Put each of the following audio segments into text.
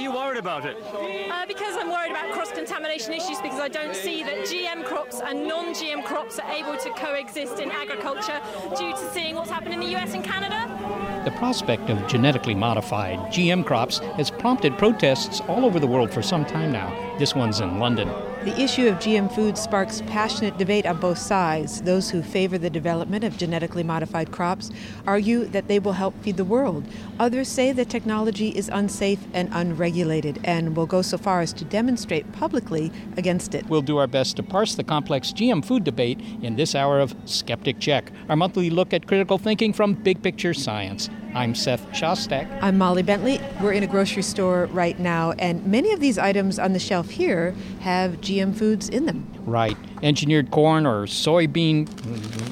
Why are you worried about it? Uh, because I'm worried about cross-contamination issues because I don't see that GM crops and non-GM crops are able to coexist in agriculture due to seeing what's happened in the US and Canada. The prospect of genetically modified GM crops has prompted protests all over the world for some time now. This one's in London. The issue of GM food sparks passionate debate on both sides. Those who favor the development of genetically modified crops argue that they will help feed the world. Others say the technology is unsafe and unregulated and will go so far as to demonstrate publicly against it. We'll do our best to parse the complex GM food debate in this hour of Skeptic Check, our monthly look at critical thinking from big picture science. I'm Seth Shostak. I'm Molly Bentley. We're in a grocery store right now, and many of these items on the shelf here have GM foods in them. Right. Engineered corn or soybean,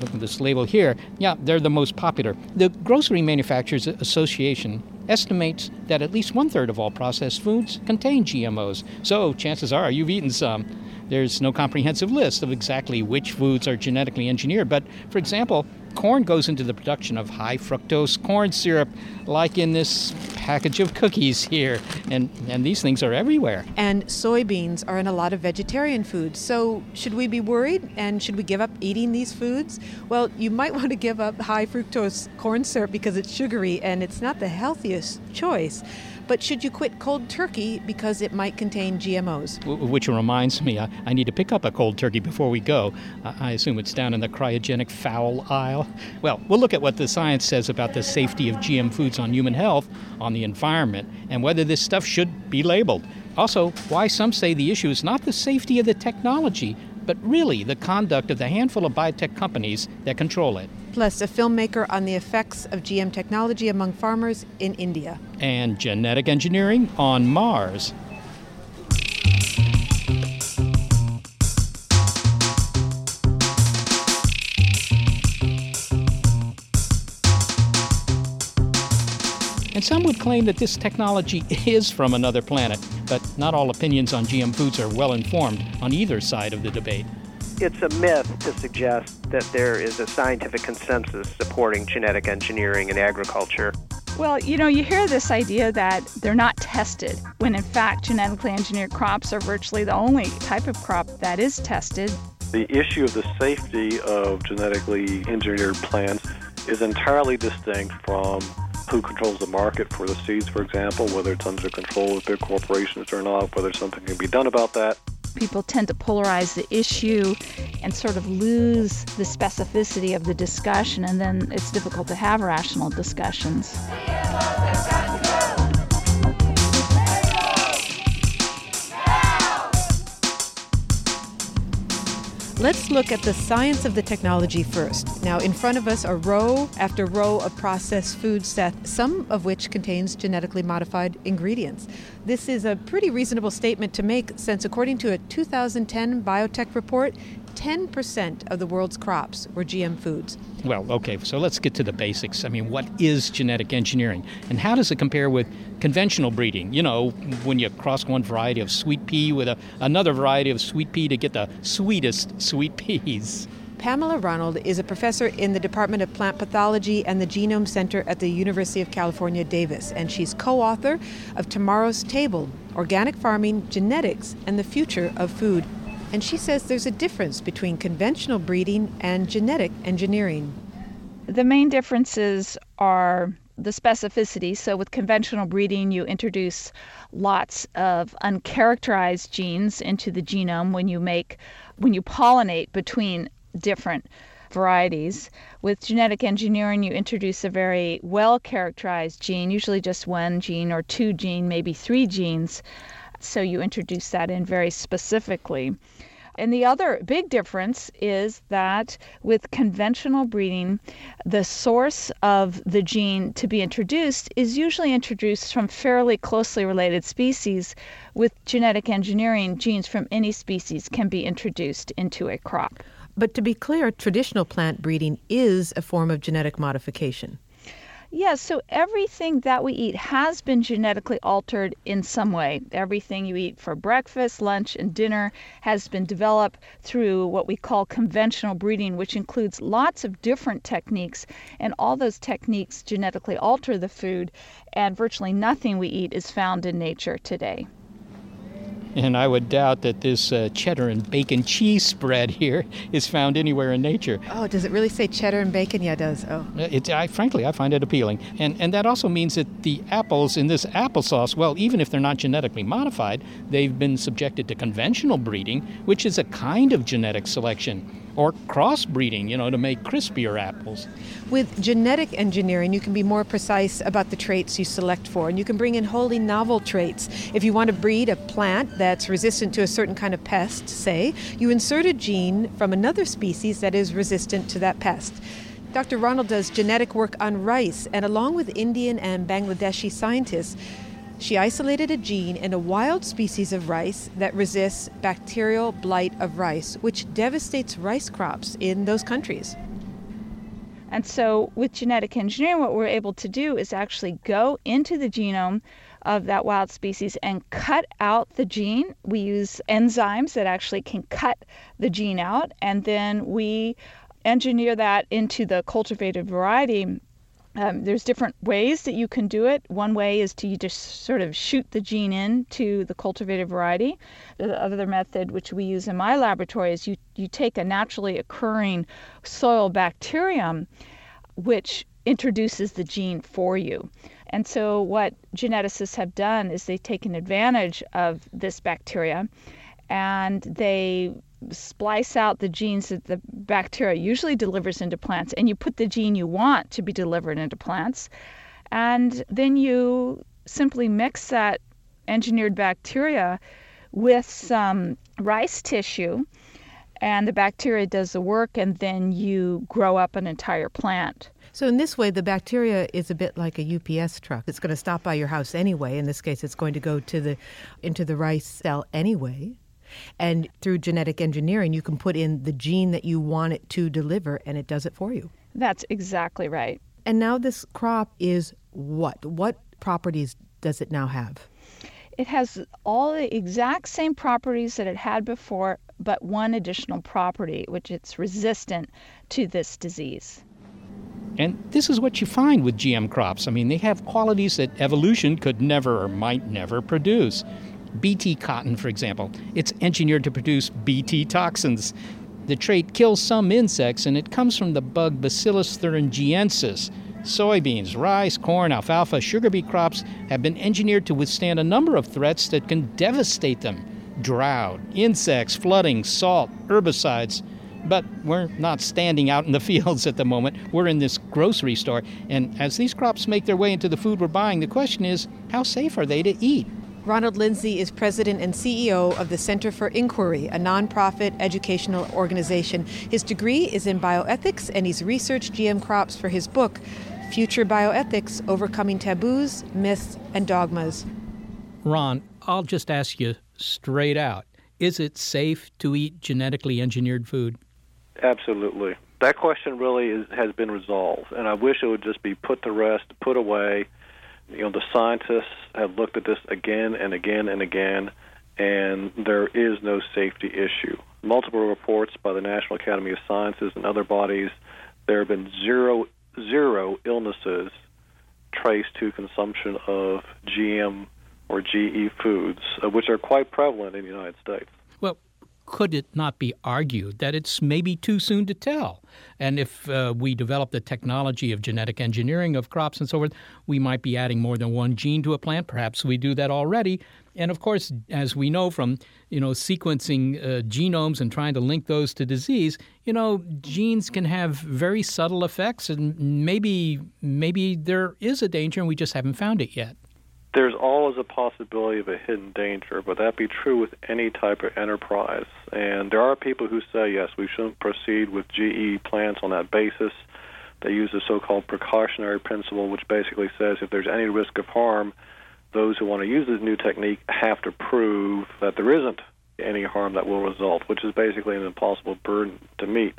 look at this label here. Yeah, they're the most popular. The Grocery Manufacturers Association estimates that at least one third of all processed foods contain GMOs. So chances are you've eaten some. There's no comprehensive list of exactly which foods are genetically engineered, but for example, corn goes into the production of high fructose corn syrup, like in this package of cookies here. And, and these things are everywhere. And soybeans are in a lot of vegetarian foods. So, should we be worried? And should we give up eating these foods? Well, you might want to give up high fructose corn syrup because it's sugary and it's not the healthiest choice. But should you quit cold turkey because it might contain GMOs? Which reminds me, I, I need to pick up a cold turkey before we go. I assume it's down in the cryogenic fowl aisle. Well, we'll look at what the science says about the safety of GM foods on human health, on the environment, and whether this stuff should be labeled. Also, why some say the issue is not the safety of the technology, but really the conduct of the handful of biotech companies that control it. Plus, a filmmaker on the effects of GM technology among farmers in India. And genetic engineering on Mars. And some would claim that this technology is from another planet, but not all opinions on GM foods are well informed on either side of the debate. It's a myth to suggest that there is a scientific consensus supporting genetic engineering in agriculture. Well, you know, you hear this idea that they're not tested, when in fact, genetically engineered crops are virtually the only type of crop that is tested. The issue of the safety of genetically engineered plants is entirely distinct from who controls the market for the seeds, for example, whether it's under control of big corporations or not, whether something can be done about that. People tend to polarize the issue and sort of lose the specificity of the discussion, and then it's difficult to have rational discussions. Let's look at the science of the technology first. Now, in front of us are row after row of processed food sets, some of which contains genetically modified ingredients. This is a pretty reasonable statement to make since according to a 2010 biotech report, 10% of the world's crops were GM foods. Well, okay, so let's get to the basics. I mean, what is genetic engineering? And how does it compare with conventional breeding? You know, when you cross one variety of sweet pea with a, another variety of sweet pea to get the sweetest sweet peas. Pamela Ronald is a professor in the Department of Plant Pathology and the Genome Center at the University of California, Davis, and she's co author of Tomorrow's Table Organic Farming, Genetics, and the Future of Food. And she says there's a difference between conventional breeding and genetic engineering. The main differences are the specificity. So, with conventional breeding, you introduce lots of uncharacterized genes into the genome when you make when you pollinate between different varieties. With genetic engineering, you introduce a very well characterized gene, usually just one gene or two gene, maybe three genes. So you introduce that in very specifically. And the other big difference is that with conventional breeding, the source of the gene to be introduced is usually introduced from fairly closely related species. With genetic engineering, genes from any species can be introduced into a crop. But to be clear, traditional plant breeding is a form of genetic modification. Yes, so everything that we eat has been genetically altered in some way. Everything you eat for breakfast, lunch, and dinner has been developed through what we call conventional breeding, which includes lots of different techniques. And all those techniques genetically alter the food, and virtually nothing we eat is found in nature today. And I would doubt that this uh, cheddar and bacon cheese spread here is found anywhere in nature. Oh, does it really say cheddar and bacon? Yeah, it does. Oh. Uh, it, I, frankly, I find it appealing. And, and that also means that the apples in this applesauce, well, even if they're not genetically modified, they've been subjected to conventional breeding, which is a kind of genetic selection or crossbreeding, you know, to make crispier apples. With genetic engineering, you can be more precise about the traits you select for, and you can bring in wholly novel traits. If you want to breed a plant that's resistant to a certain kind of pest, say, you insert a gene from another species that is resistant to that pest. Dr. Ronald does genetic work on rice, and along with Indian and Bangladeshi scientists, she isolated a gene in a wild species of rice that resists bacterial blight of rice, which devastates rice crops in those countries. And so, with genetic engineering, what we're able to do is actually go into the genome of that wild species and cut out the gene. We use enzymes that actually can cut the gene out, and then we engineer that into the cultivated variety um, there's different ways that you can do it. One way is to just sort of shoot the gene in to the cultivated variety. The other method, which we use in my laboratory, is you, you take a naturally occurring soil bacterium, which introduces the gene for you. And so, what geneticists have done is they've taken advantage of this bacteria and they splice out the genes that the bacteria usually delivers into plants, and you put the gene you want to be delivered into plants. And then you simply mix that engineered bacteria with some rice tissue, and the bacteria does the work, and then you grow up an entire plant. So in this way, the bacteria is a bit like a UPS truck. It's going to stop by your house anyway. In this case, it's going to go to the into the rice cell anyway. And through genetic engineering, you can put in the gene that you want it to deliver, and it does it for you. That's exactly right. And now this crop is what? What properties does it now have? It has all the exact same properties that it had before, but one additional property, which it's resistant to this disease. And this is what you find with GM crops. I mean, they have qualities that evolution could never or might never produce. BT cotton, for example, it's engineered to produce BT toxins. The trait kills some insects, and it comes from the bug Bacillus thuringiensis. Soybeans, rice, corn, alfalfa, sugar beet crops have been engineered to withstand a number of threats that can devastate them drought, insects, flooding, salt, herbicides. But we're not standing out in the fields at the moment. We're in this grocery store. And as these crops make their way into the food we're buying, the question is how safe are they to eat? Ronald Lindsay is president and CEO of the Center for Inquiry, a nonprofit educational organization. His degree is in bioethics, and he's researched GM crops for his book, Future Bioethics Overcoming Taboos, Myths, and Dogmas. Ron, I'll just ask you straight out is it safe to eat genetically engineered food? Absolutely. That question really is, has been resolved, and I wish it would just be put to rest, put away you know, the scientists have looked at this again and again and again, and there is no safety issue. Multiple reports by the National Academy of Sciences and other bodies, there have been zero zero illnesses traced to consumption of GM or GE foods, uh, which are quite prevalent in the United States. Could it not be argued that it's maybe too soon to tell? And if uh, we develop the technology of genetic engineering of crops and so forth, we might be adding more than one gene to a plant. Perhaps we do that already. And of course, as we know from you know sequencing uh, genomes and trying to link those to disease, you know genes can have very subtle effects, and maybe maybe there is a danger and we just haven't found it yet there's always a possibility of a hidden danger, but that be true with any type of enterprise. And there are people who say, yes, we shouldn't proceed with GE plants on that basis. They use the so called precautionary principle, which basically says if there's any risk of harm, those who want to use this new technique have to prove that there isn't any harm that will result, which is basically an impossible burden to meet.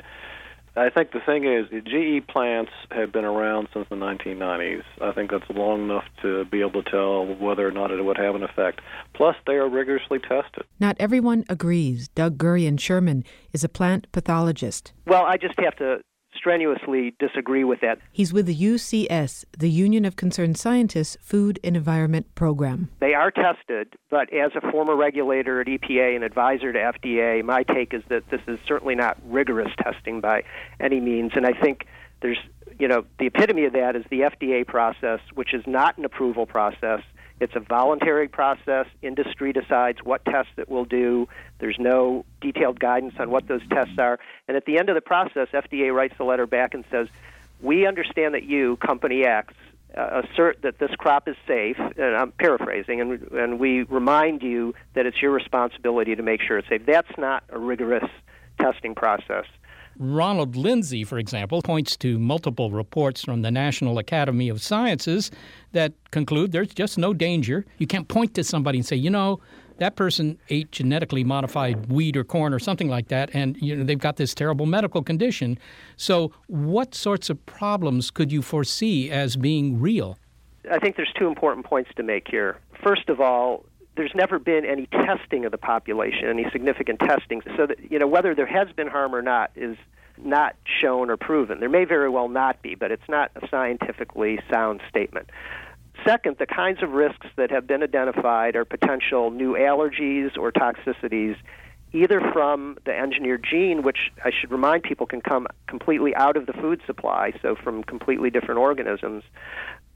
I think the thing is, GE plants have been around since the 1990s. I think that's long enough to be able to tell whether or not it would have an effect. Plus, they are rigorously tested. Not everyone agrees. Doug Gurian Sherman is a plant pathologist. Well, I just have to strenuously disagree with that. He's with the UCS, the Union of Concerned Scientists Food and Environment Program. They are tested, but as a former regulator at EPA and advisor to FDA, my take is that this is certainly not rigorous testing by any means. And I think there's, you know, the epitome of that is the FDA process, which is not an approval process. It's a voluntary process. Industry decides what tests it will do. There's no detailed guidance on what those tests are. And at the end of the process, FDA writes a letter back and says, We understand that you, Company X, uh, assert that this crop is safe, and I'm paraphrasing, and, and we remind you that it's your responsibility to make sure it's safe. That's not a rigorous testing process. Ronald Lindsay, for example, points to multiple reports from the National Academy of Sciences that conclude there's just no danger. You can't point to somebody and say, you know, that person ate genetically modified wheat or corn or something like that, and you know they've got this terrible medical condition. So, what sorts of problems could you foresee as being real? I think there's two important points to make here. First of all, there's never been any testing of the population, any significant testing. So that you know whether there has been harm or not is not shown or proven. There may very well not be, but it's not a scientifically sound statement. Second, the kinds of risks that have been identified are potential new allergies or toxicities, either from the engineered gene, which I should remind people can come completely out of the food supply, so from completely different organisms,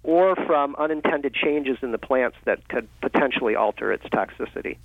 or from unintended changes in the plants that could potentially alter its toxicity.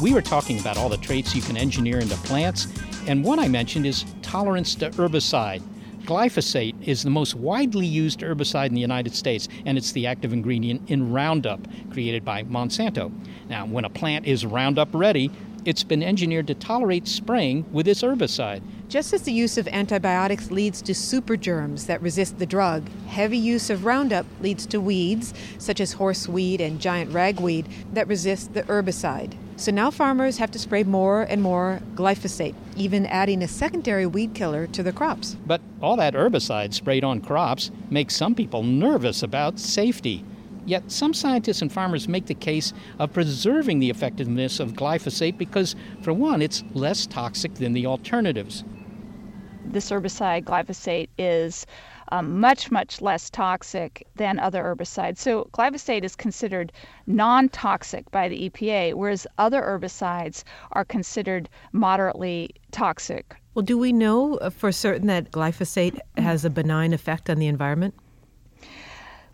We were talking about all the traits you can engineer into plants, and one I mentioned is tolerance to herbicide. Glyphosate is the most widely used herbicide in the United States, and it's the active ingredient in Roundup, created by Monsanto. Now, when a plant is Roundup ready, it's been engineered to tolerate spraying with this herbicide. Just as the use of antibiotics leads to super germs that resist the drug, heavy use of Roundup leads to weeds, such as horseweed and giant ragweed, that resist the herbicide. So now farmers have to spray more and more glyphosate, even adding a secondary weed killer to the crops. But all that herbicide sprayed on crops makes some people nervous about safety. Yet some scientists and farmers make the case of preserving the effectiveness of glyphosate because, for one, it's less toxic than the alternatives. This herbicide, glyphosate, is um, much, much less toxic than other herbicides. So, glyphosate is considered non toxic by the EPA, whereas other herbicides are considered moderately toxic. Well, do we know for certain that glyphosate has a benign effect on the environment?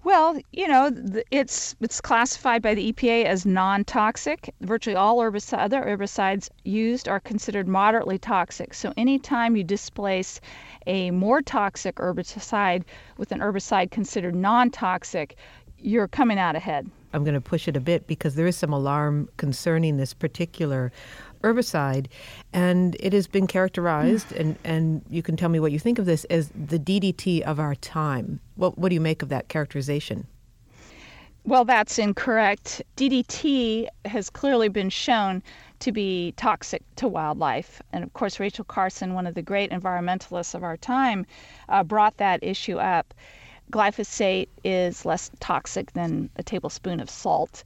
Well, you know, it's it's classified by the EPA as non-toxic. Virtually all herbicide, other herbicides used are considered moderately toxic. So anytime you displace a more toxic herbicide with an herbicide considered non-toxic, you're coming out ahead. I'm going to push it a bit because there is some alarm concerning this particular herbicide, and it has been characterized, and, and you can tell me what you think of this, as the DDT of our time. What, what do you make of that characterization? Well, that's incorrect. DDT has clearly been shown to be toxic to wildlife. And of course, Rachel Carson, one of the great environmentalists of our time, uh, brought that issue up. Glyphosate is less toxic than a tablespoon of salt.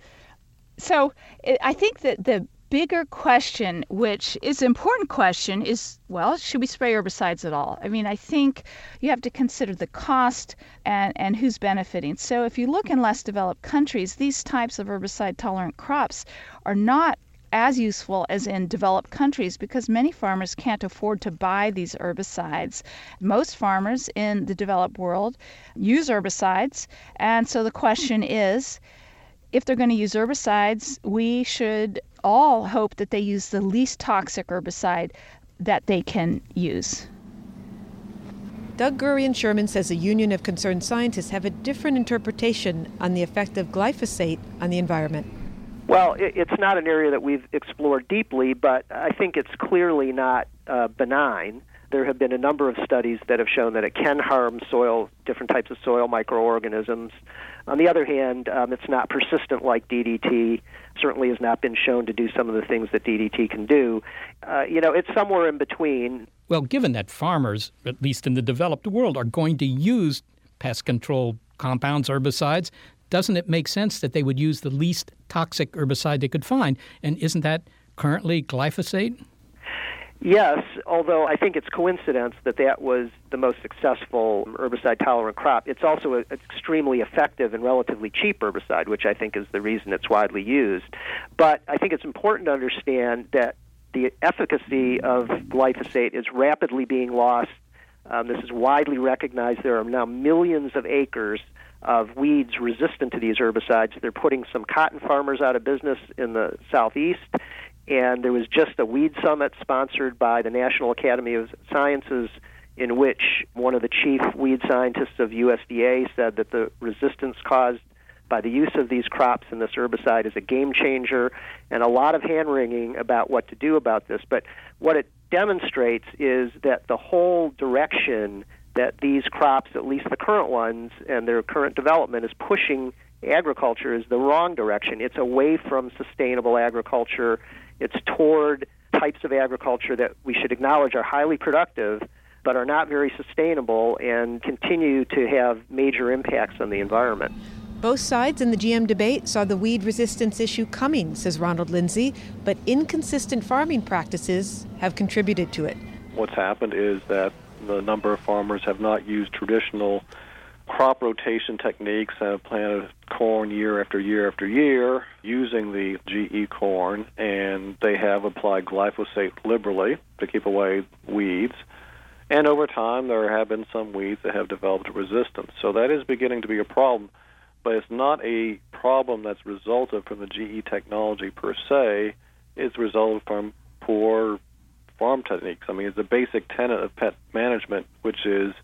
So I think that the bigger question, which is an important question, is well, should we spray herbicides at all? I mean, I think you have to consider the cost and, and who's benefiting. So if you look in less developed countries, these types of herbicide tolerant crops are not as useful as in developed countries because many farmers can't afford to buy these herbicides. Most farmers in the developed world use herbicides, and so the question is if they're going to use herbicides, we should all hope that they use the least toxic herbicide that they can use. Doug Gurian Sherman says the Union of Concerned Scientists have a different interpretation on the effect of glyphosate on the environment. Well, it's not an area that we've explored deeply, but I think it's clearly not uh, benign. There have been a number of studies that have shown that it can harm soil, different types of soil microorganisms. On the other hand, um, it's not persistent like DDT. Certainly has not been shown to do some of the things that DDT can do. Uh, you know, it's somewhere in between. Well, given that farmers, at least in the developed world, are going to use pest control compounds, herbicides, doesn't it make sense that they would use the least toxic herbicide they could find? And isn't that currently glyphosate? Yes, although I think it's coincidence that that was the most successful herbicide tolerant crop. It's also an extremely effective and relatively cheap herbicide, which I think is the reason it's widely used. But I think it's important to understand that the efficacy of glyphosate is rapidly being lost. Um, this is widely recognized. There are now millions of acres of weeds resistant to these herbicides. They're putting some cotton farmers out of business in the southeast. And there was just a weed summit sponsored by the National Academy of Sciences in which one of the chief weed scientists of USDA said that the resistance caused by the use of these crops and this herbicide is a game changer, and a lot of hand wringing about what to do about this. But what it demonstrates is that the whole direction that these crops, at least the current ones and their current development, is pushing agriculture is the wrong direction. It's away from sustainable agriculture. It's toward types of agriculture that we should acknowledge are highly productive but are not very sustainable and continue to have major impacts on the environment. Both sides in the GM debate saw the weed resistance issue coming, says Ronald Lindsay, but inconsistent farming practices have contributed to it. What's happened is that the number of farmers have not used traditional crop rotation techniques and have planted corn year after year after year using the GE corn, and they have applied glyphosate liberally to keep away weeds. And over time, there have been some weeds that have developed resistance. So that is beginning to be a problem, but it's not a problem that's resulted from the GE technology per se. It's resulted from poor farm techniques. I mean, it's a basic tenet of pest management, which is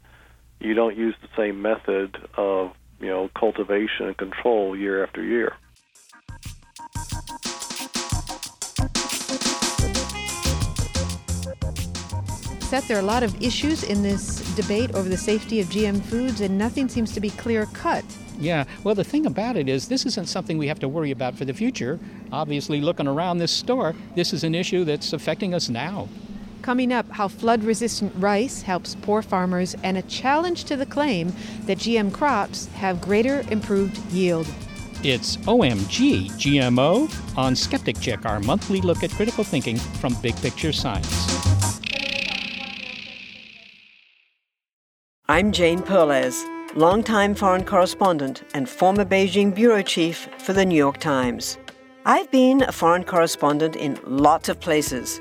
you don't use the same method of you know cultivation and control year after year. Seth, there are a lot of issues in this debate over the safety of GM foods, and nothing seems to be clear cut. Yeah, well, the thing about it is, this isn't something we have to worry about for the future. Obviously, looking around this store, this is an issue that's affecting us now. Coming up, how flood resistant rice helps poor farmers, and a challenge to the claim that GM crops have greater improved yield. It's OMG GMO on Skeptic Check, our monthly look at critical thinking from big picture science. I'm Jane Perlez, longtime foreign correspondent and former Beijing bureau chief for the New York Times. I've been a foreign correspondent in lots of places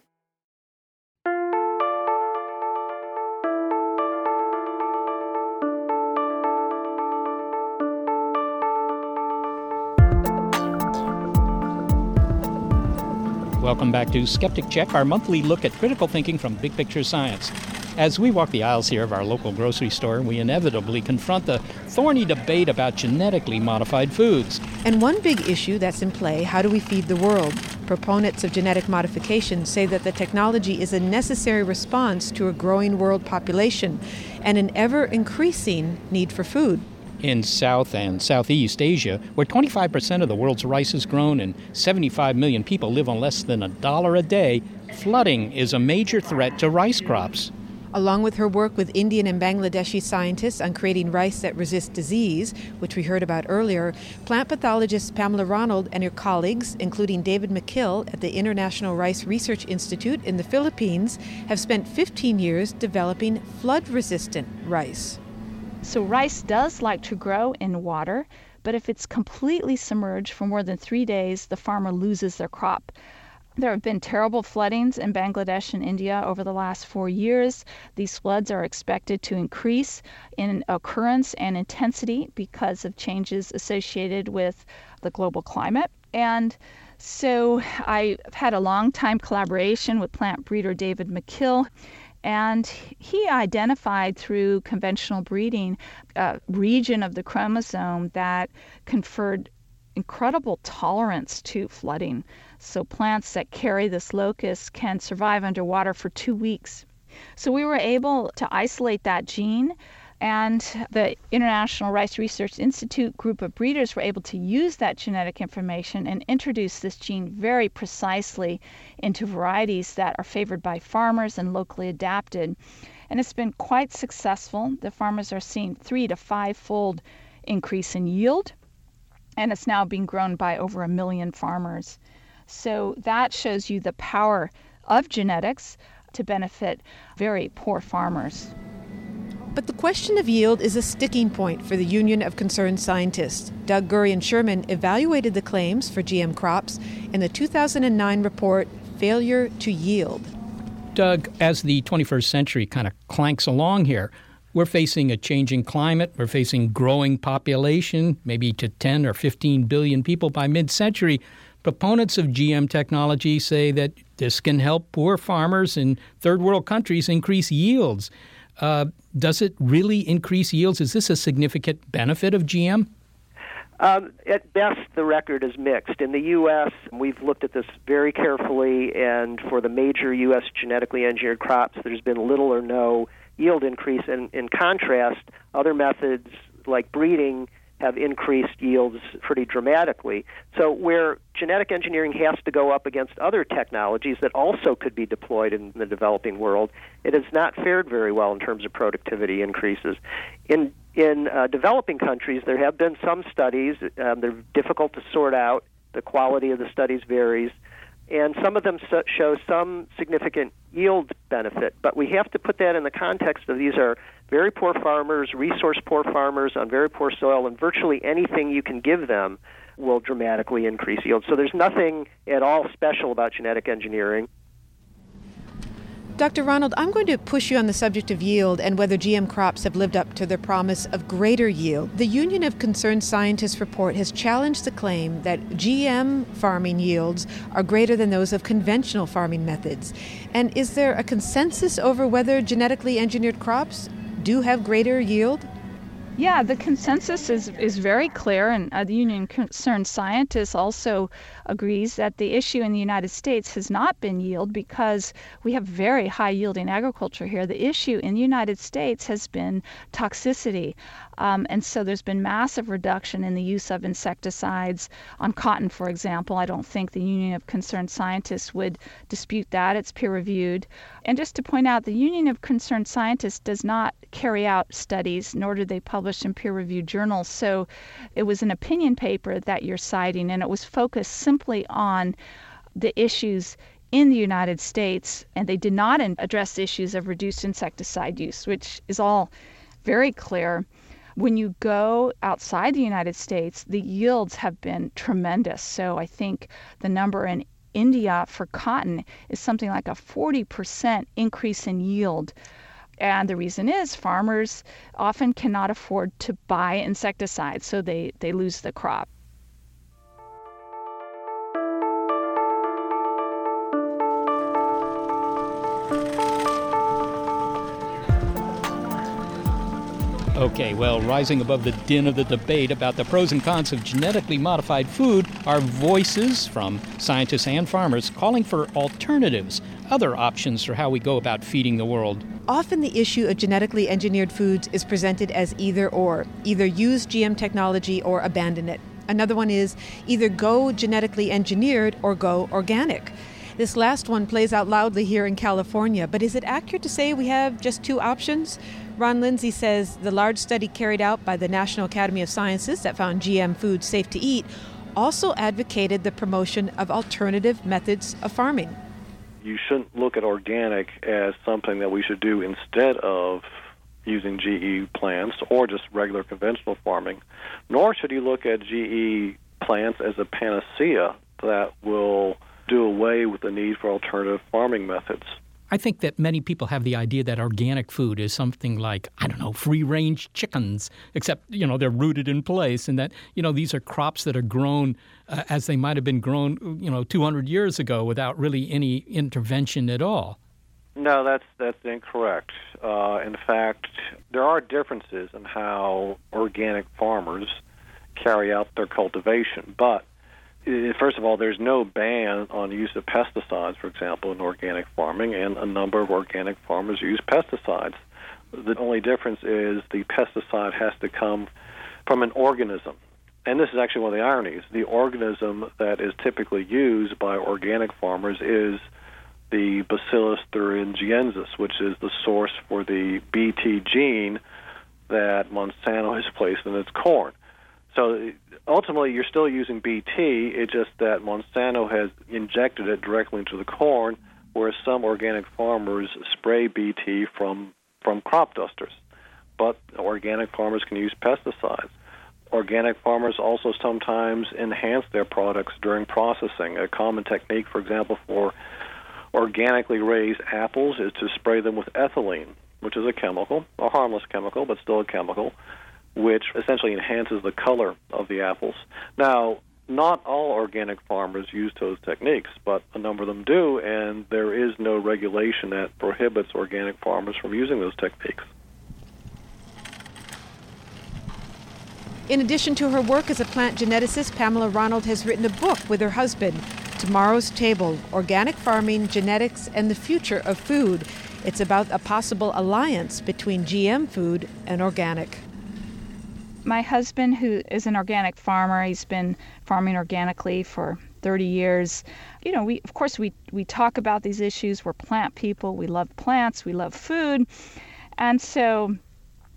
Welcome back to Skeptic Check, our monthly look at critical thinking from big picture science. As we walk the aisles here of our local grocery store, we inevitably confront the thorny debate about genetically modified foods. And one big issue that's in play how do we feed the world? Proponents of genetic modification say that the technology is a necessary response to a growing world population and an ever increasing need for food. In South and Southeast Asia, where 25% of the world's rice is grown and 75 million people live on less than a dollar a day, flooding is a major threat to rice crops. Along with her work with Indian and Bangladeshi scientists on creating rice that resists disease, which we heard about earlier, plant pathologist Pamela Ronald and her colleagues, including David Mackill at the International Rice Research Institute in the Philippines, have spent 15 years developing flood resistant rice. So, rice does like to grow in water, but if it's completely submerged for more than three days, the farmer loses their crop. There have been terrible floodings in Bangladesh and India over the last four years. These floods are expected to increase in occurrence and intensity because of changes associated with the global climate. And so I've had a long time collaboration with plant breeder David Mackill. And he identified through conventional breeding a region of the chromosome that conferred incredible tolerance to flooding. So plants that carry this locus can survive underwater for two weeks. So we were able to isolate that gene and the International Rice Research Institute group of breeders were able to use that genetic information and introduce this gene very precisely into varieties that are favored by farmers and locally adapted. And it's been quite successful. The farmers are seeing three to five fold increase in yield, and it's now being grown by over a million farmers. So that shows you the power of genetics to benefit very poor farmers. But the question of yield is a sticking point for the Union of Concerned Scientists. Doug Gurian Sherman evaluated the claims for GM crops in the 2009 report Failure to Yield. Doug, as the 21st century kind of clanks along here, we're facing a changing climate. We're facing growing population, maybe to 10 or 15 billion people by mid century. Proponents of GM technology say that this can help poor farmers in third world countries increase yields. Uh, does it really increase yields? Is this a significant benefit of GM? Um, at best, the record is mixed. In the U.S., we've looked at this very carefully, and for the major U.S. genetically engineered crops, there's been little or no yield increase. And in contrast, other methods like breeding have increased yields pretty dramatically. So, where genetic engineering has to go up against other technologies that also could be deployed in the developing world, it has not fared very well in terms of productivity increases. In in uh, developing countries, there have been some studies. Um, they're difficult to sort out. The quality of the studies varies and some of them show some significant yield benefit. But we have to put that in the context of these are very poor farmers, resource poor farmers on very poor soil, and virtually anything you can give them will dramatically increase yield. So there's nothing at all special about genetic engineering. Dr. Ronald, I'm going to push you on the subject of yield and whether GM crops have lived up to their promise of greater yield. The Union of Concerned Scientists report has challenged the claim that GM farming yields are greater than those of conventional farming methods. And is there a consensus over whether genetically engineered crops do have greater yield? Yeah, the consensus is, is very clear, and uh, the Union of Concerned Scientists also agrees that the issue in the United States has not been yield because we have very high yielding agriculture here. The issue in the United States has been toxicity. Um, and so there's been massive reduction in the use of insecticides on cotton, for example. I don't think the Union of Concerned Scientists would dispute that. It's peer reviewed. And just to point out, the Union of Concerned Scientists does not carry out studies, nor do they publish in peer reviewed journals. So it was an opinion paper that you're citing, and it was focused simply on the issues in the United States, and they did not address issues of reduced insecticide use, which is all very clear. When you go outside the United States, the yields have been tremendous. So I think the number in India for cotton is something like a 40% increase in yield. And the reason is farmers often cannot afford to buy insecticides, so they, they lose the crop. Okay, well, rising above the din of the debate about the pros and cons of genetically modified food are voices from scientists and farmers calling for alternatives other options for how we go about feeding the world. Often the issue of genetically engineered foods is presented as either or, either use GM technology or abandon it. Another one is either go genetically engineered or go organic. This last one plays out loudly here in California, but is it accurate to say we have just two options? Ron Lindsay says the large study carried out by the National Academy of Sciences that found GM foods safe to eat also advocated the promotion of alternative methods of farming. You shouldn't look at organic as something that we should do instead of using GE plants or just regular conventional farming, nor should you look at GE plants as a panacea that will do away with the need for alternative farming methods. I think that many people have the idea that organic food is something like, I don't know, free range chickens, except, you know, they're rooted in place and that, you know, these are crops that are grown uh, as they might have been grown, you know, 200 years ago without really any intervention at all. No, that's that's incorrect. Uh, in fact, there are differences in how organic farmers carry out their cultivation, but Uh, first of all, there's no ban on use of pesticides, for example, in organic farming, and a number of organic farmers use pesticides. The only difference is the pesticide has to come from an organism. And this is actually one of the ironies. The organism that is typically used by organic farmers is the Bacillus thuringiensis, which is the source for the BT gene that Monsanto has placed in its corn. So ultimately, you're still using BT. It's just that Monsanto has injected it directly into the corn, whereas some organic farmers spray BT from from crop dusters. But organic farmers can use pesticides. Organic farmers also sometimes enhance their products during processing. A common technique, for example, for organically raised apples is to spray them with ethylene, which is a chemical, a harmless chemical, but still a chemical which essentially enhances the color of the apples. Now, not all organic farmers use those techniques, but a number of them do, and there is no regulation that prohibits organic farmers from using those techniques. In addition to her work as a plant geneticist, Pamela Ronald has written a book with her husband, Tomorrow's Table Organic Farming, Genetics, and the Future of Food. It's about a possible alliance between GM food and organic my husband, who is an organic farmer, he's been farming organically for 30 years. You know, we of course we we talk about these issues. We're plant people. We love plants. We love food, and so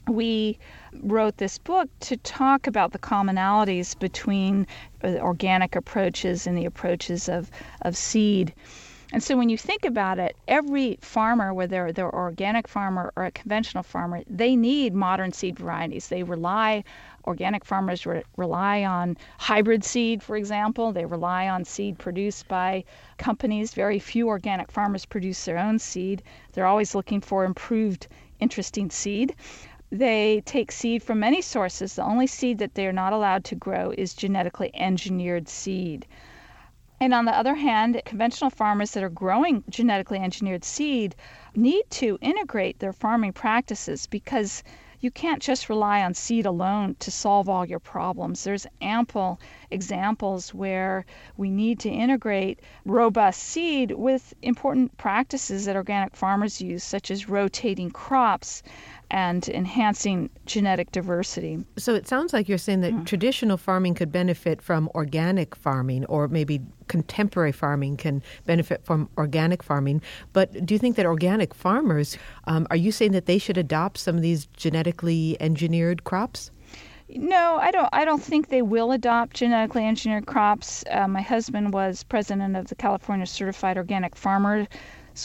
we wrote this book to talk about the commonalities between uh, organic approaches and the approaches of of seed. And so when you think about it, every farmer, whether they're an organic farmer or a conventional farmer, they need modern seed varieties. They rely, organic farmers re- rely on hybrid seed, for example. They rely on seed produced by companies. Very few organic farmers produce their own seed. They're always looking for improved, interesting seed. They take seed from many sources. The only seed that they're not allowed to grow is genetically engineered seed. And on the other hand, conventional farmers that are growing genetically engineered seed need to integrate their farming practices because you can't just rely on seed alone to solve all your problems. There's ample examples where we need to integrate robust seed with important practices that organic farmers use, such as rotating crops and enhancing genetic diversity. So it sounds like you're saying that mm. traditional farming could benefit from organic farming, or maybe contemporary farming can benefit from organic farming. But do you think that organic farmers, um, are you saying that they should adopt some of these genetically engineered crops? No, I don't. I don't think they will adopt genetically engineered crops. Uh, my husband was president of the California Certified Organic Farmers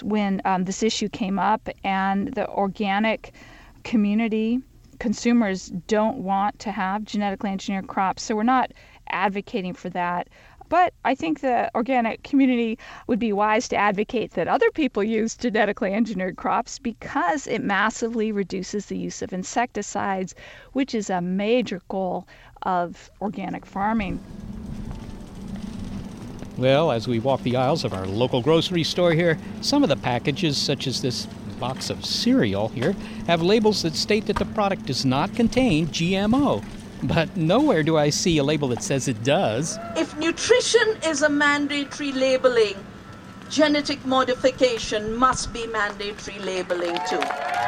when um, this issue came up, and the organic community consumers don't want to have genetically engineered crops. So we're not advocating for that. But I think the organic community would be wise to advocate that other people use genetically engineered crops because it massively reduces the use of insecticides, which is a major goal of organic farming. Well, as we walk the aisles of our local grocery store here, some of the packages, such as this box of cereal here have labels that state that the product does not contain GMO. But nowhere do I see a label that says it does. If nutrition is a mandatory labeling, genetic modification must be mandatory labeling too.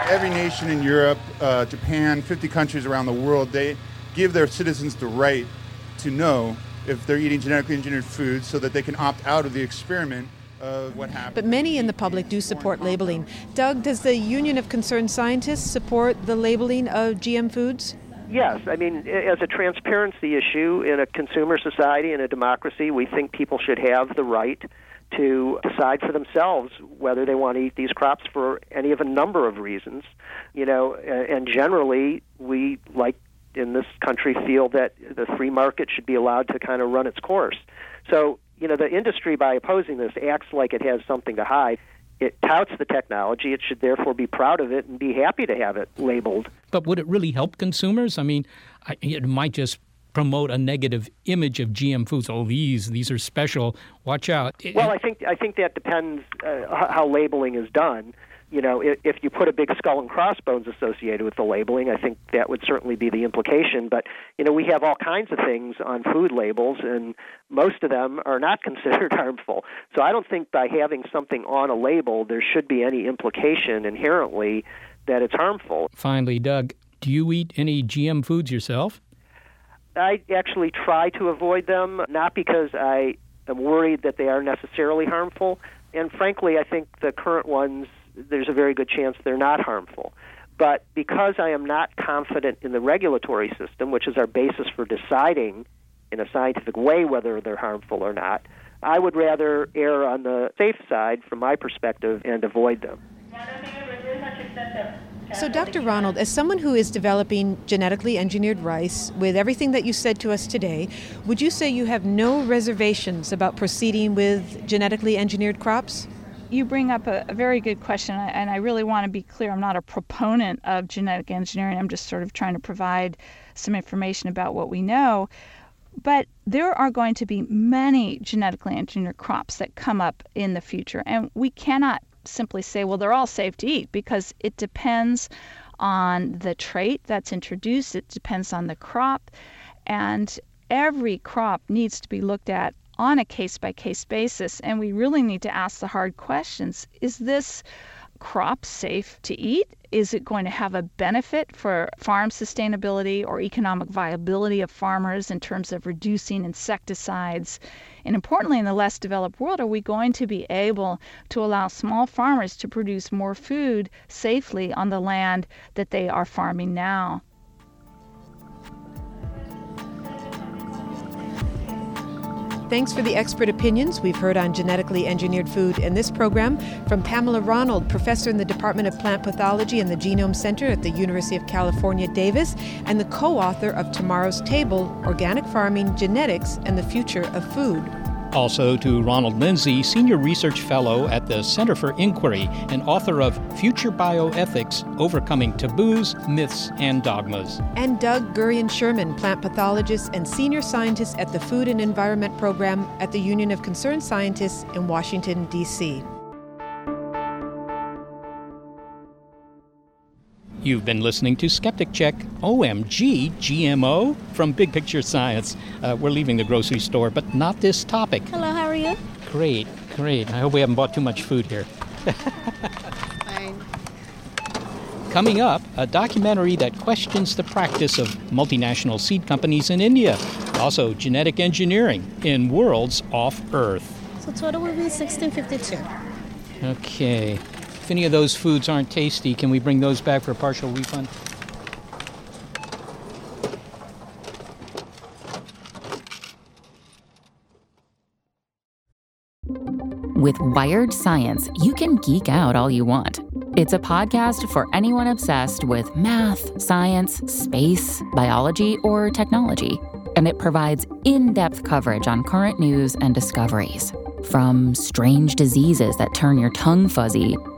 Every nation in Europe, uh, Japan, 50 countries around the world, they give their citizens the right to know if they're eating genetically engineered foods so that they can opt out of the experiment of what happened. But many in the public do support labeling. Doug, does the Union of Concerned Scientists support the labeling of GM foods? Yes, I mean, as a transparency issue in a consumer society, in a democracy, we think people should have the right to decide for themselves whether they want to eat these crops for any of a number of reasons. You know, and generally, we like in this country feel that the free market should be allowed to kind of run its course. So, you know, the industry, by opposing this, acts like it has something to hide. It touts the technology. It should therefore be proud of it and be happy to have it labeled. But would it really help consumers? I mean, I, it might just promote a negative image of GM foods. Oh, these these are special. Watch out. Well, I think I think that depends uh, how labeling is done you know, if, if you put a big skull and crossbones associated with the labeling, I think that would certainly be the implication. But, you know, we have all kinds of things on food labels, and most of them are not considered harmful. So I don't think by having something on a label, there should be any implication inherently that it's harmful. Finally, Doug, do you eat any GM foods yourself? I actually try to avoid them, not because I am worried that they are necessarily harmful. And frankly, I think the current ones there's a very good chance they're not harmful. But because I am not confident in the regulatory system, which is our basis for deciding in a scientific way whether they're harmful or not, I would rather err on the safe side from my perspective and avoid them. So, Dr. Ronald, as someone who is developing genetically engineered rice, with everything that you said to us today, would you say you have no reservations about proceeding with genetically engineered crops? You bring up a, a, very good question, and I really want to be clear. I'm not a proponent of genetic engineering. I'm just sort of trying to provide some information about what we know. But there are going to be many genetically engineered crops that come up in the future, and we cannot simply say, well, they're all safe to eat because it depends on the trait that's introduced, it depends on the crop, and every crop needs to be looked at on a case by case basis. And we really need to ask the hard questions Is this crop safe to eat? Is it going to have a benefit for farm sustainability or economic viability of farmers in terms of reducing insecticides? And importantly, in the less developed world, are we going to be able to allow small farmers to produce more food safely on the land that they are farming now? Thanks for the expert opinions we've heard on genetically engineered food in this program from Pamela Ronald, professor in the Department of Plant Pathology and the Genome Center at the University of California, Davis, and the co author of Tomorrow's Table Organic Farming, Genetics, and the Future of Food. Also to Ronald Lindsay, Senior Research Fellow at the Center for Inquiry and author of Future Bioethics Overcoming Taboos, Myths, and Dogmas. And Doug Gurian Sherman, plant pathologist and senior scientist at the Food and Environment Program at the Union of Concerned Scientists in Washington, D.C. You've been listening to Skeptic Check OMG GMO from Big Picture Science. Uh, we're leaving the grocery store, but not this topic. Hello, how are you? Great, great. I hope we haven't bought too much food here. Fine. Coming up, a documentary that questions the practice of multinational seed companies in India. Also, genetic engineering in worlds off Earth. So total will be 1652. Okay any of those foods aren't tasty, can we bring those back for a partial refund? With Wired Science, you can geek out all you want. It's a podcast for anyone obsessed with math, science, space, biology, or technology. And it provides in depth coverage on current news and discoveries. From strange diseases that turn your tongue fuzzy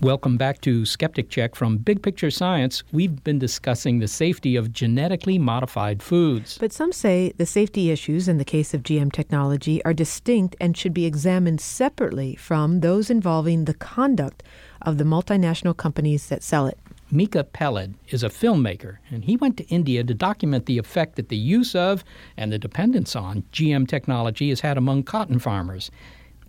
Welcome back to Skeptic Check from Big Picture Science. We've been discussing the safety of genetically modified foods. But some say the safety issues in the case of GM technology are distinct and should be examined separately from those involving the conduct of the multinational companies that sell it. Micha Peled is a filmmaker, and he went to India to document the effect that the use of and the dependence on GM technology has had among cotton farmers.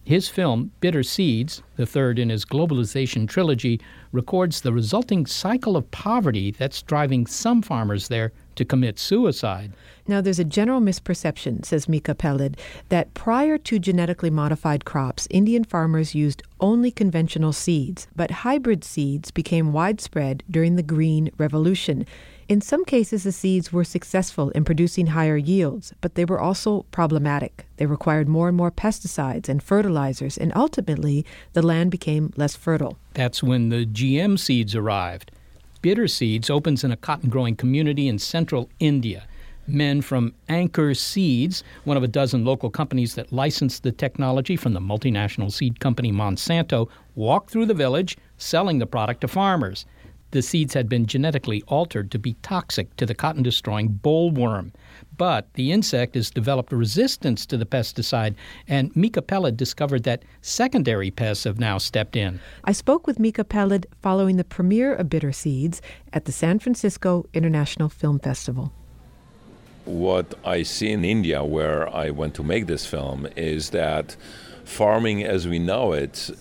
His film, Bitter Seeds, the third in his globalization trilogy, records the resulting cycle of poverty that's driving some farmers there to commit suicide. Now, there's a general misperception, says Micha Peled, that prior to genetically modified crops, Indian farmers used only conventional seeds, but hybrid seeds became widespread during the Green Revolution. In some cases, the seeds were successful in producing higher yields, but they were also problematic. They required more and more pesticides and fertilizers, and ultimately, the land became less fertile. That's when the GM seeds arrived. Bitter Seeds opens in a cotton growing community in central India. Men from Ankur Seeds, one of a dozen local companies that licensed the technology from the multinational seed company Monsanto, walk through the village selling the product to farmers the seeds had been genetically altered to be toxic to the cotton destroying bollworm. But the insect has developed resistance to the pesticide, and Micha Peled discovered that secondary pests have now stepped in. I spoke with Micha Peled following the premiere of Bitter Seeds at the San Francisco International Film Festival. What I see in India, where I went to make this film, is that farming as we know it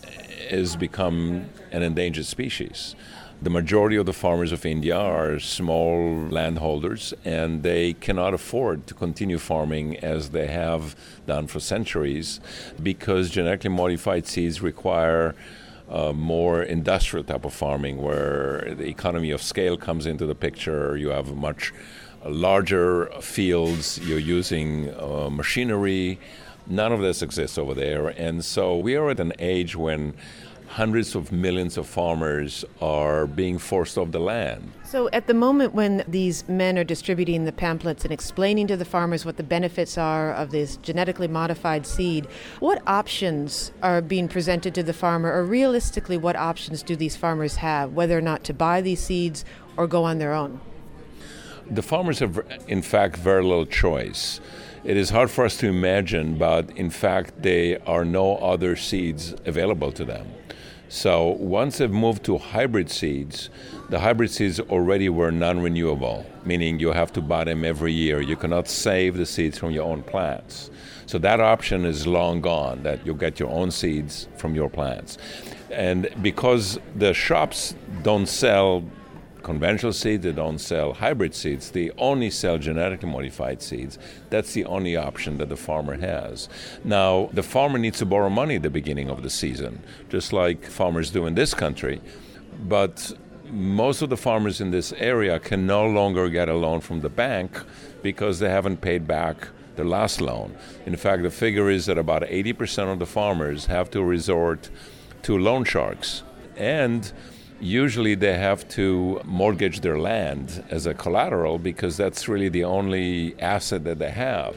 has become an endangered species. The majority of the farmers of India are small landholders and they cannot afford to continue farming as they have done for centuries because genetically modified seeds require uh, more industrial type of farming where the economy of scale comes into the picture. You have much larger fields, you're using uh, machinery. None of this exists over there. And so we are at an age when hundreds of millions of farmers are being forced off the land. So, at the moment when these men are distributing the pamphlets and explaining to the farmers what the benefits are of this genetically modified seed, what options are being presented to the farmer, or realistically, what options do these farmers have, whether or not to buy these seeds or go on their own? The farmers have, in fact, very little choice. It is hard for us to imagine, but in fact, there are no other seeds available to them. So once they've moved to hybrid seeds, the hybrid seeds already were non renewable, meaning you have to buy them every year. You cannot save the seeds from your own plants. So that option is long gone, that you get your own seeds from your plants. And because the shops don't sell conventional seeds, they don't sell hybrid seeds, they only sell genetically modified seeds. That's the only option that the farmer has. Now, the farmer needs to borrow money at the beginning of the season, just like farmers do in this country. But most of the farmers in this area can no longer get a loan from the bank because they haven't paid back their last loan. In fact, the figure is that about 80% of the farmers have to resort to loan sharks. And usually they have to mortgage their land as a collateral because that's really the only asset that they have.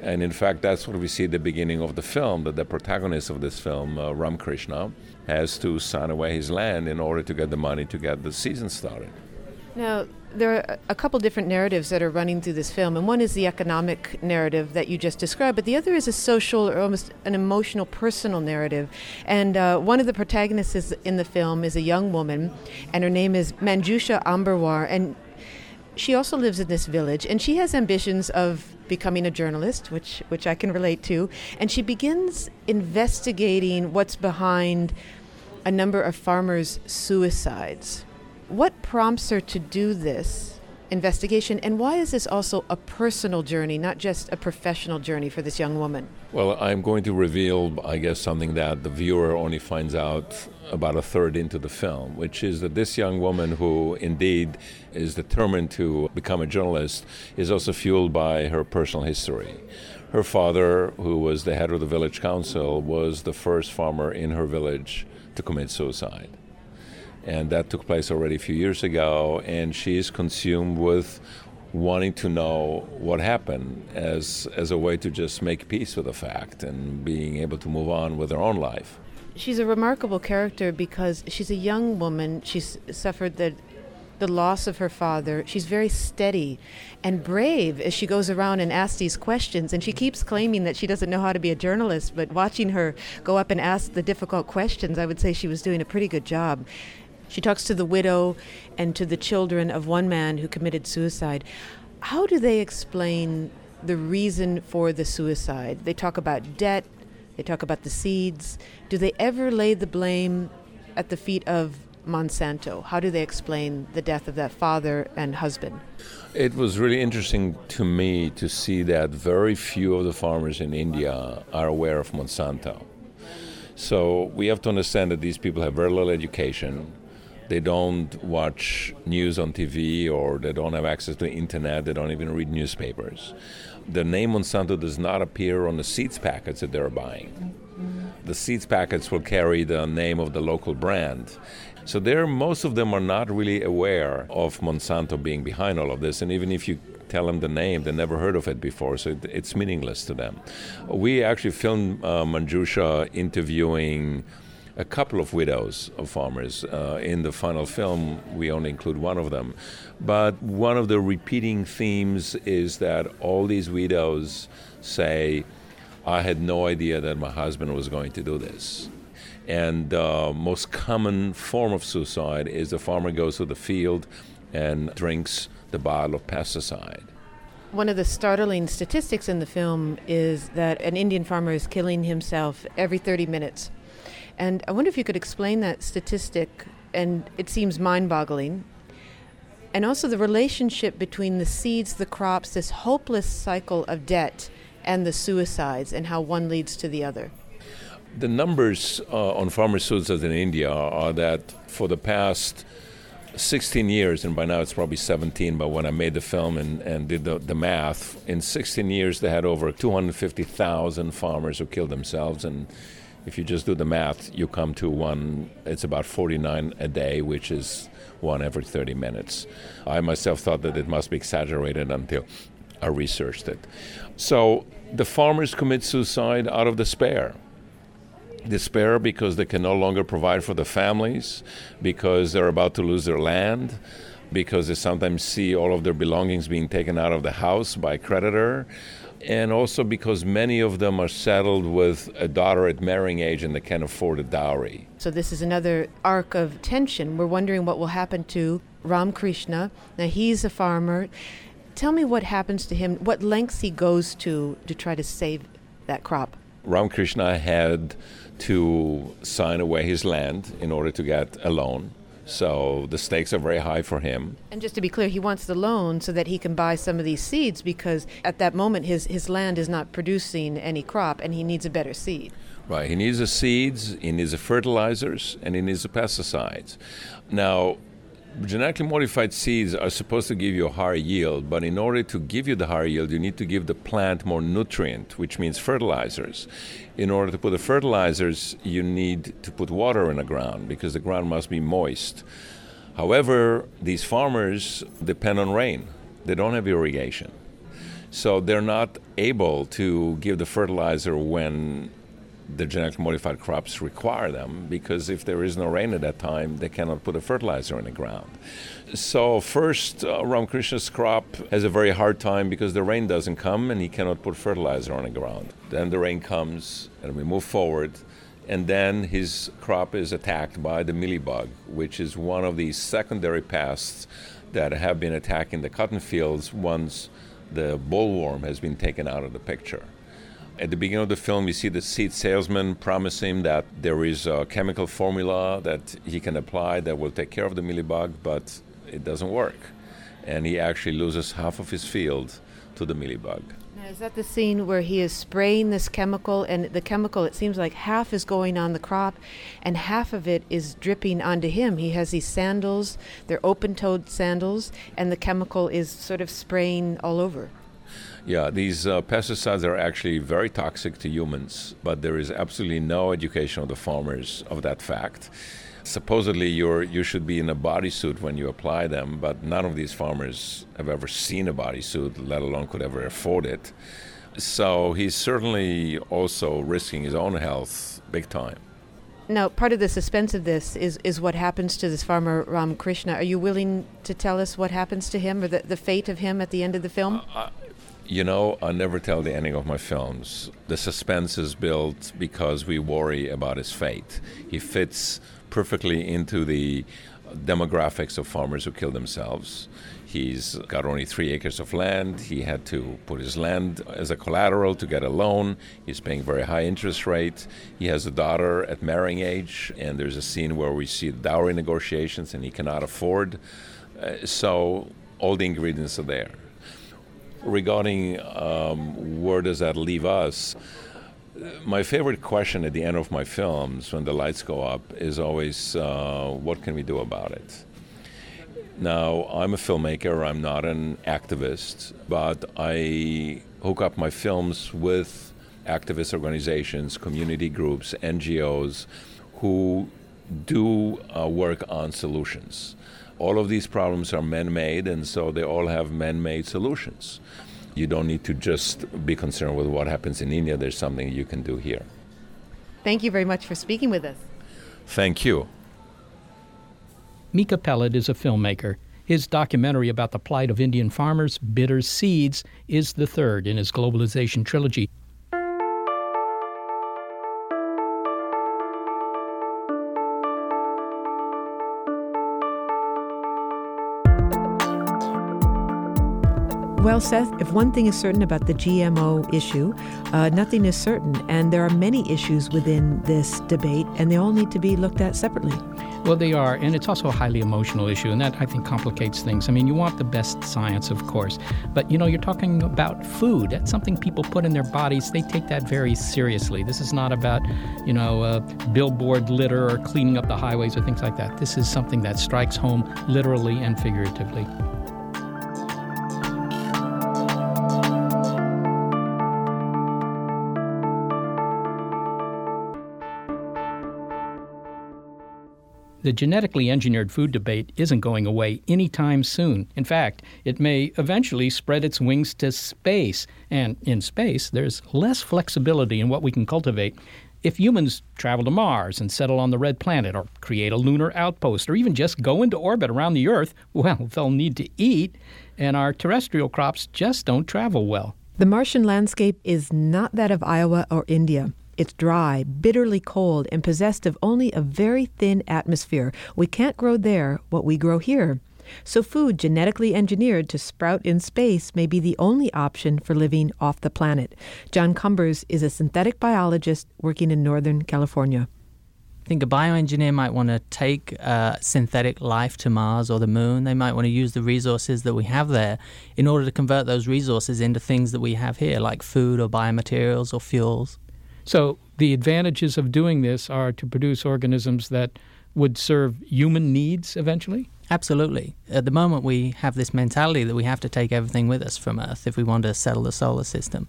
And in fact, that's what we see at the beginning of the film that the protagonist of this film, uh, Ram Krishna, has to sign away his land in order to get the money to get the season started. Now, there are a couple different narratives that are running through this film, and one is the economic narrative that you just described, but the other is a social or almost an emotional, personal narrative. And uh, one of the protagonists in the film is a young woman, and her name is Manjusha Ambarwar, and she also lives in this village, and she has ambitions of becoming a journalist, which which I can relate to, and she begins investigating what's behind a number of farmers' suicides what prompts her to do this investigation, and why is this also a personal journey, not just a professional journey for this young woman? Well, I'm going to reveal, I guess, something that the viewer only finds out about a third into the film, which is that this young woman, who indeed is determined to become a journalist, is also fueled by her personal history. Her father, who was the head of the village council, was the first farmer in her village to commit suicide. And that took place already a few years ago, and she is consumed with wanting to know what happened as, as a way to just make peace with the fact and being able to move on with her own life. She's a remarkable character because she's a young woman. She's suffered the the loss of her father. She's very steady and brave as she goes around and asks these questions. And she keeps claiming that she doesn't know how to be a journalist, but watching her go up and ask the difficult questions, I would say she was doing a pretty good job. She talks to the widow and to the children of one man who committed suicide. How do they explain the reason for the suicide? They talk about debt, they talk about the seeds. Do they ever lay the blame at the feet of Monsanto? How do they explain the death of that father and husband? It was really interesting to me to see that very few of the farmers in India are aware of Monsanto. So we have to understand that these people have very little education. They don't watch news on TV or they don't have access to the internet. They don't even read newspapers. The name Monsanto does not appear on the seeds packets that they're buying. The seeds packets will carry the name of the local brand. So there, most of them are not really aware of Monsanto being behind all of this, and even if you tell them the name, they never heard of it before, so it, it's meaningless to them. We actually filmed uh, Manjusha interviewing a couple of widows of farmers. Uh, in the final film, we only include one of them. But one of the repeating themes is that all these widows say, I had no idea that my husband was going to do this. And the uh, most common form of suicide is the farmer goes to the field and drinks the bottle of pesticide. One of the startling statistics in the film is that an Indian farmer is killing himself every 30 minutes. And I wonder if you could explain that statistic, and it seems mind boggling. And also the relationship between the seeds, the crops, this hopeless cycle of debt, and the suicides, and how one leads to the other. The numbers uh, on farmer suicides in India are that for the past 16 years, and by now it's probably 17, but when I made the film and, and did the, the math, in 16 years they had over 250,000 farmers who killed themselves. And if you just do the math, you come to one, it's about 49 a day, which is one every 30 minutes. I myself thought that it must be exaggerated until I researched it. So the farmers commit suicide out of despair despair because they can no longer provide for the families, because they're about to lose their land, because they sometimes see all of their belongings being taken out of the house by a creditor, and also because many of them are settled with a daughter at marrying age and they can't afford a dowry. So this is another arc of tension. We're wondering what will happen to Ram Krishna. Now he's a farmer. Tell me what happens to him, what lengths he goes to to try to save that crop. Ramakrishna had to sign away his land in order to get a loan. So the stakes are very high for him. And just to be clear, he wants the loan so that he can buy some of these seeds because at that moment his, his land is not producing any crop and he needs a better seed. Right. He needs the seeds, he needs the fertilizers, and he needs the pesticides. Now, genetically modified seeds are supposed to give you a higher yield, but in order to give you the higher yield, you need to give the plant more nutrient, which means fertilizers. In order to put the fertilizers, you need to put water in the ground because the ground must be moist. However, these farmers depend on rain, they don't have irrigation. So they're not able to give the fertilizer when the genetically modified crops require them because if there is no rain at that time, they cannot put a fertilizer in the ground. So, first, uh, Ramakrishna's crop has a very hard time because the rain doesn't come and he cannot put fertilizer on the ground. Then the rain comes and we move forward. And then his crop is attacked by the mealybug, which is one of these secondary pests that have been attacking the cotton fields once the bollworm has been taken out of the picture. At the beginning of the film, you see the seed salesman promising that there is a chemical formula that he can apply that will take care of the mealybug, but it doesn't work. And he actually loses half of his field to the mealybug. Now, is that the scene where he is spraying this chemical, and the chemical, it seems like half is going on the crop, and half of it is dripping onto him? He has these sandals, they're open toed sandals, and the chemical is sort of spraying all over. Yeah, these uh, pesticides are actually very toxic to humans, but there is absolutely no education of the farmers of that fact. supposedly you're you should be in a bodysuit when you apply them, but none of these farmers have ever seen a bodysuit, let alone could ever afford it. So he's certainly also risking his own health big time. Now, part of the suspense of this is, is what happens to this farmer Ram Krishna. Are you willing to tell us what happens to him or the, the fate of him at the end of the film? Uh, you know, I never tell the ending of my films. The suspense is built because we worry about his fate. He fits perfectly into the demographics of farmers who kill themselves. He's got only three acres of land. He had to put his land as a collateral to get a loan. He's paying very high interest rate. He has a daughter at marrying age, and there's a scene where we see dowry negotiations, and he cannot afford. Uh, so all the ingredients are there. Regarding um, where does that leave us? my favorite question at the end of my films when the lights go up is always uh, what can we do about it now i'm a filmmaker i'm not an activist but i hook up my films with activist organizations community groups ngos who do uh, work on solutions all of these problems are man-made and so they all have man-made solutions you don't need to just be concerned with what happens in India. There's something you can do here. Thank you very much for speaking with us. Thank you. Micha Peled is a filmmaker. His documentary about the plight of Indian farmers, Bitter Seeds, is the third in his globalization trilogy. Well, Seth, if one thing is certain about the GMO issue, uh, nothing is certain. And there are many issues within this debate, and they all need to be looked at separately. Well, they are, and it's also a highly emotional issue, and that I think complicates things. I mean, you want the best science, of course, but you know, you're talking about food. That's something people put in their bodies. They take that very seriously. This is not about, you know, uh, billboard litter or cleaning up the highways or things like that. This is something that strikes home literally and figuratively. The genetically engineered food debate isn't going away anytime soon. In fact, it may eventually spread its wings to space. And in space, there's less flexibility in what we can cultivate. If humans travel to Mars and settle on the red planet, or create a lunar outpost, or even just go into orbit around the Earth, well, they'll need to eat, and our terrestrial crops just don't travel well. The Martian landscape is not that of Iowa or India. It's dry, bitterly cold, and possessed of only a very thin atmosphere. We can't grow there what we grow here. So, food genetically engineered to sprout in space may be the only option for living off the planet. John Cumbers is a synthetic biologist working in Northern California. I think a bioengineer might want to take uh, synthetic life to Mars or the moon. They might want to use the resources that we have there in order to convert those resources into things that we have here, like food or biomaterials or fuels. So the advantages of doing this are to produce organisms that would serve human needs eventually? Absolutely. At the moment, we have this mentality that we have to take everything with us from Earth if we want to settle the solar system.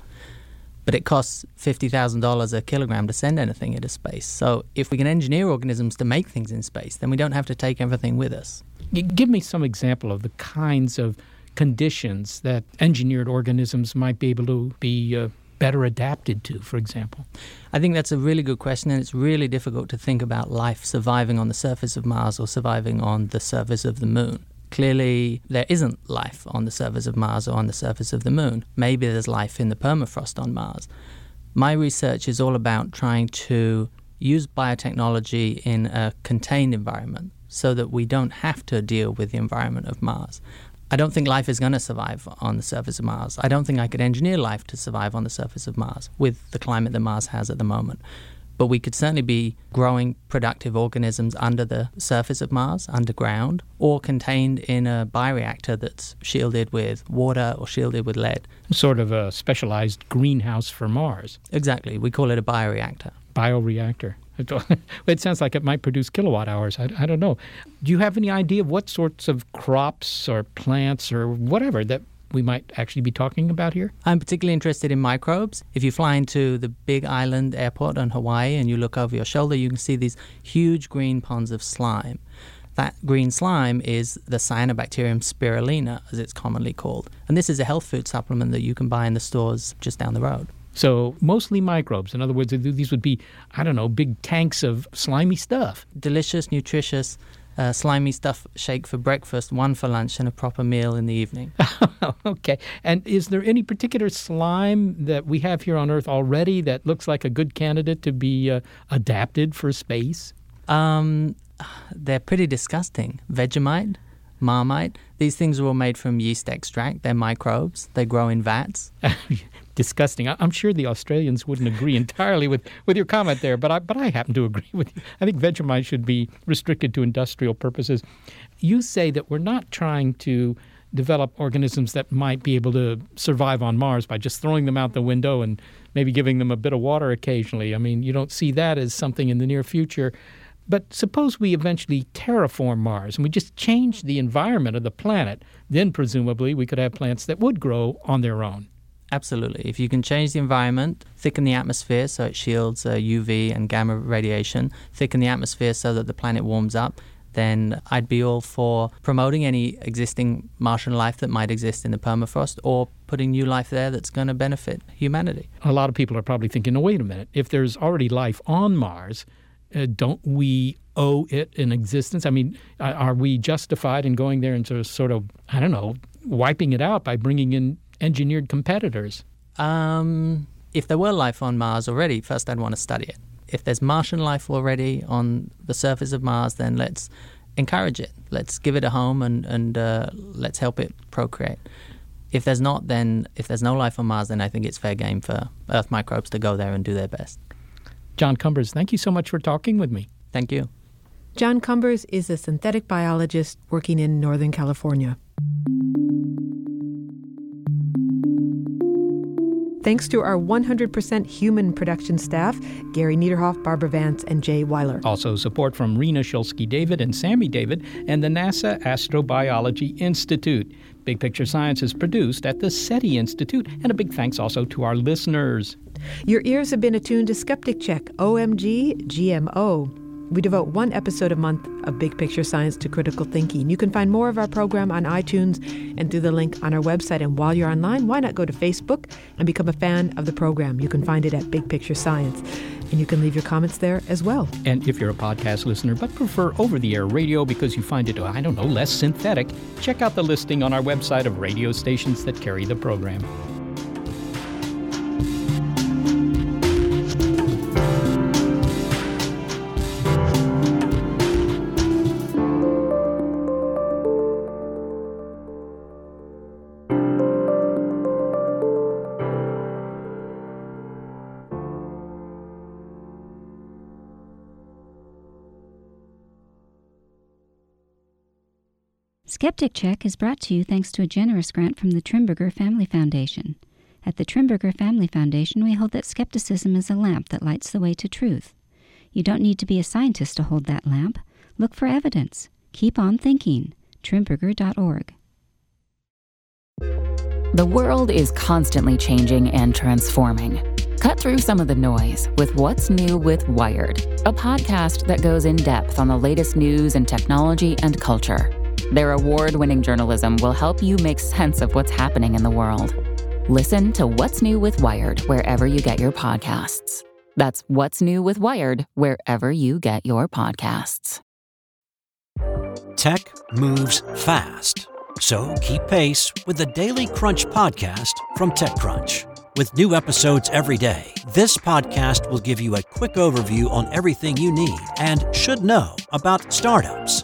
But it costs $50,000 a kilogram to send anything into space. So if we can engineer organisms to make things in space, then we don't have to take everything with us. Give me some example of the kinds of conditions that engineered organisms might be able to be uh, better adapted to, for example? I think that's a really good question, and it's really difficult to think about life surviving on the surface of Mars or surviving on the surface of the moon. Clearly, there isn't life on the surface of Mars or on the surface of the moon. Maybe there's life in the permafrost on Mars. My research is all about trying to use biotechnology in a contained environment so that we don't have to deal with the environment of Mars. I don't think life is going to survive on the surface of Mars. I don't think I could engineer life to survive on the surface of Mars with the climate that Mars has at the moment. But we could certainly be growing productive organisms under the surface of Mars, underground, or contained in a bioreactor that's shielded with water or shielded with lead. Sort of a specialized greenhouse for Mars. Exactly. We call it a bioreactor. Bioreactor. it sounds like it might produce kilowatt hours. I, I, don't know. Do you have any idea of what sorts of crops or plants or whatever that we might actually be talking about here? I'm particularly interested in microbes. If you fly into the big island airport on Hawaii and you look over your shoulder, you can see these huge green ponds of slime. That green slime is the cyanobacterium spirulina, as it's commonly called. And this is a health food supplement that you can buy in the stores just down the road. So mostly microbes. In other words, these would be, I don't know, big tanks of slimy stuff. Delicious, nutritious, uh, slimy stuff shake for breakfast, one for lunch, and a proper meal in the evening. okay. And is there any particular slime that we have here on Earth already that looks like a good candidate to be uh, adapted for space? Um, they're pretty disgusting. Vegemite, Marmite, these things are all made from yeast extract. They're microbes. They grow in vats. disgusting. I'm sure the Australians wouldn't agree entirely with, with your comment there, but I, but I happen to agree with you. I think Vegemite should be restricted to industrial purposes. You say that we're not trying to develop organisms that might be able to survive on Mars by just throwing them out the window and maybe giving them a bit of water occasionally. I mean, you don't see that as something in the near future. But suppose we eventually terraform Mars and we just change the environment of the planet, then presumably we could have plants that would grow on their own. Absolutely. If you can change the environment, thicken the atmosphere so it shields uh, UV and gamma radiation, thicken the atmosphere so that the planet warms up, then I'd be all for promoting any existing Martian life that might exist in the permafrost or putting new life there that's going to benefit humanity. A lot of people are probably thinking, no, wait a minute. If there's already life on Mars, uh, don't we owe it an existence? I mean, are we justified in going there and sort of, sort of, I don't know, wiping it out by bringing in engineered competitors? Um, if there were life on Mars already, first I'd want to study it. If there's Martian life already on the surface of Mars, then let's encourage it. Let's give it a home and, and uh, let's help it procreate. If there's not, then if there's no life on Mars, then I think it's fair game for Earth microbes to go there and do their best. John Cumbers, thank you so much for talking with me. Thank you. John Cumbers is a synthetic biologist working in Northern California. Thanks to our 100% human production staff, Gary Niederhoff, Barbara Vance, and Jay Weiler. Also, support from Rena Shulsky David and Sammy David and the NASA Astrobiology Institute. Big Picture Science is produced at the SETI Institute, and a big thanks also to our listeners. Your ears have been attuned to Skeptic Check, OMG, GMO. We devote one episode a month of big picture science to critical thinking. You can find more of our program on iTunes and through the link on our website. And while you're online, why not go to Facebook and become a fan of the program? You can find it at Big Picture Science. And you can leave your comments there as well. And if you're a podcast listener but prefer over the air radio because you find it, I don't know, less synthetic, check out the listing on our website of radio stations that carry the program. Skeptic Check is brought to you thanks to a generous grant from the Trimberger Family Foundation. At the Trimberger Family Foundation, we hold that skepticism is a lamp that lights the way to truth. You don't need to be a scientist to hold that lamp. Look for evidence. Keep on thinking. Trimberger.org. The world is constantly changing and transforming. Cut through some of the noise with What's New with Wired, a podcast that goes in depth on the latest news and technology and culture. Their award winning journalism will help you make sense of what's happening in the world. Listen to What's New with Wired wherever you get your podcasts. That's What's New with Wired wherever you get your podcasts. Tech moves fast. So keep pace with the Daily Crunch podcast from TechCrunch. With new episodes every day, this podcast will give you a quick overview on everything you need and should know about startups,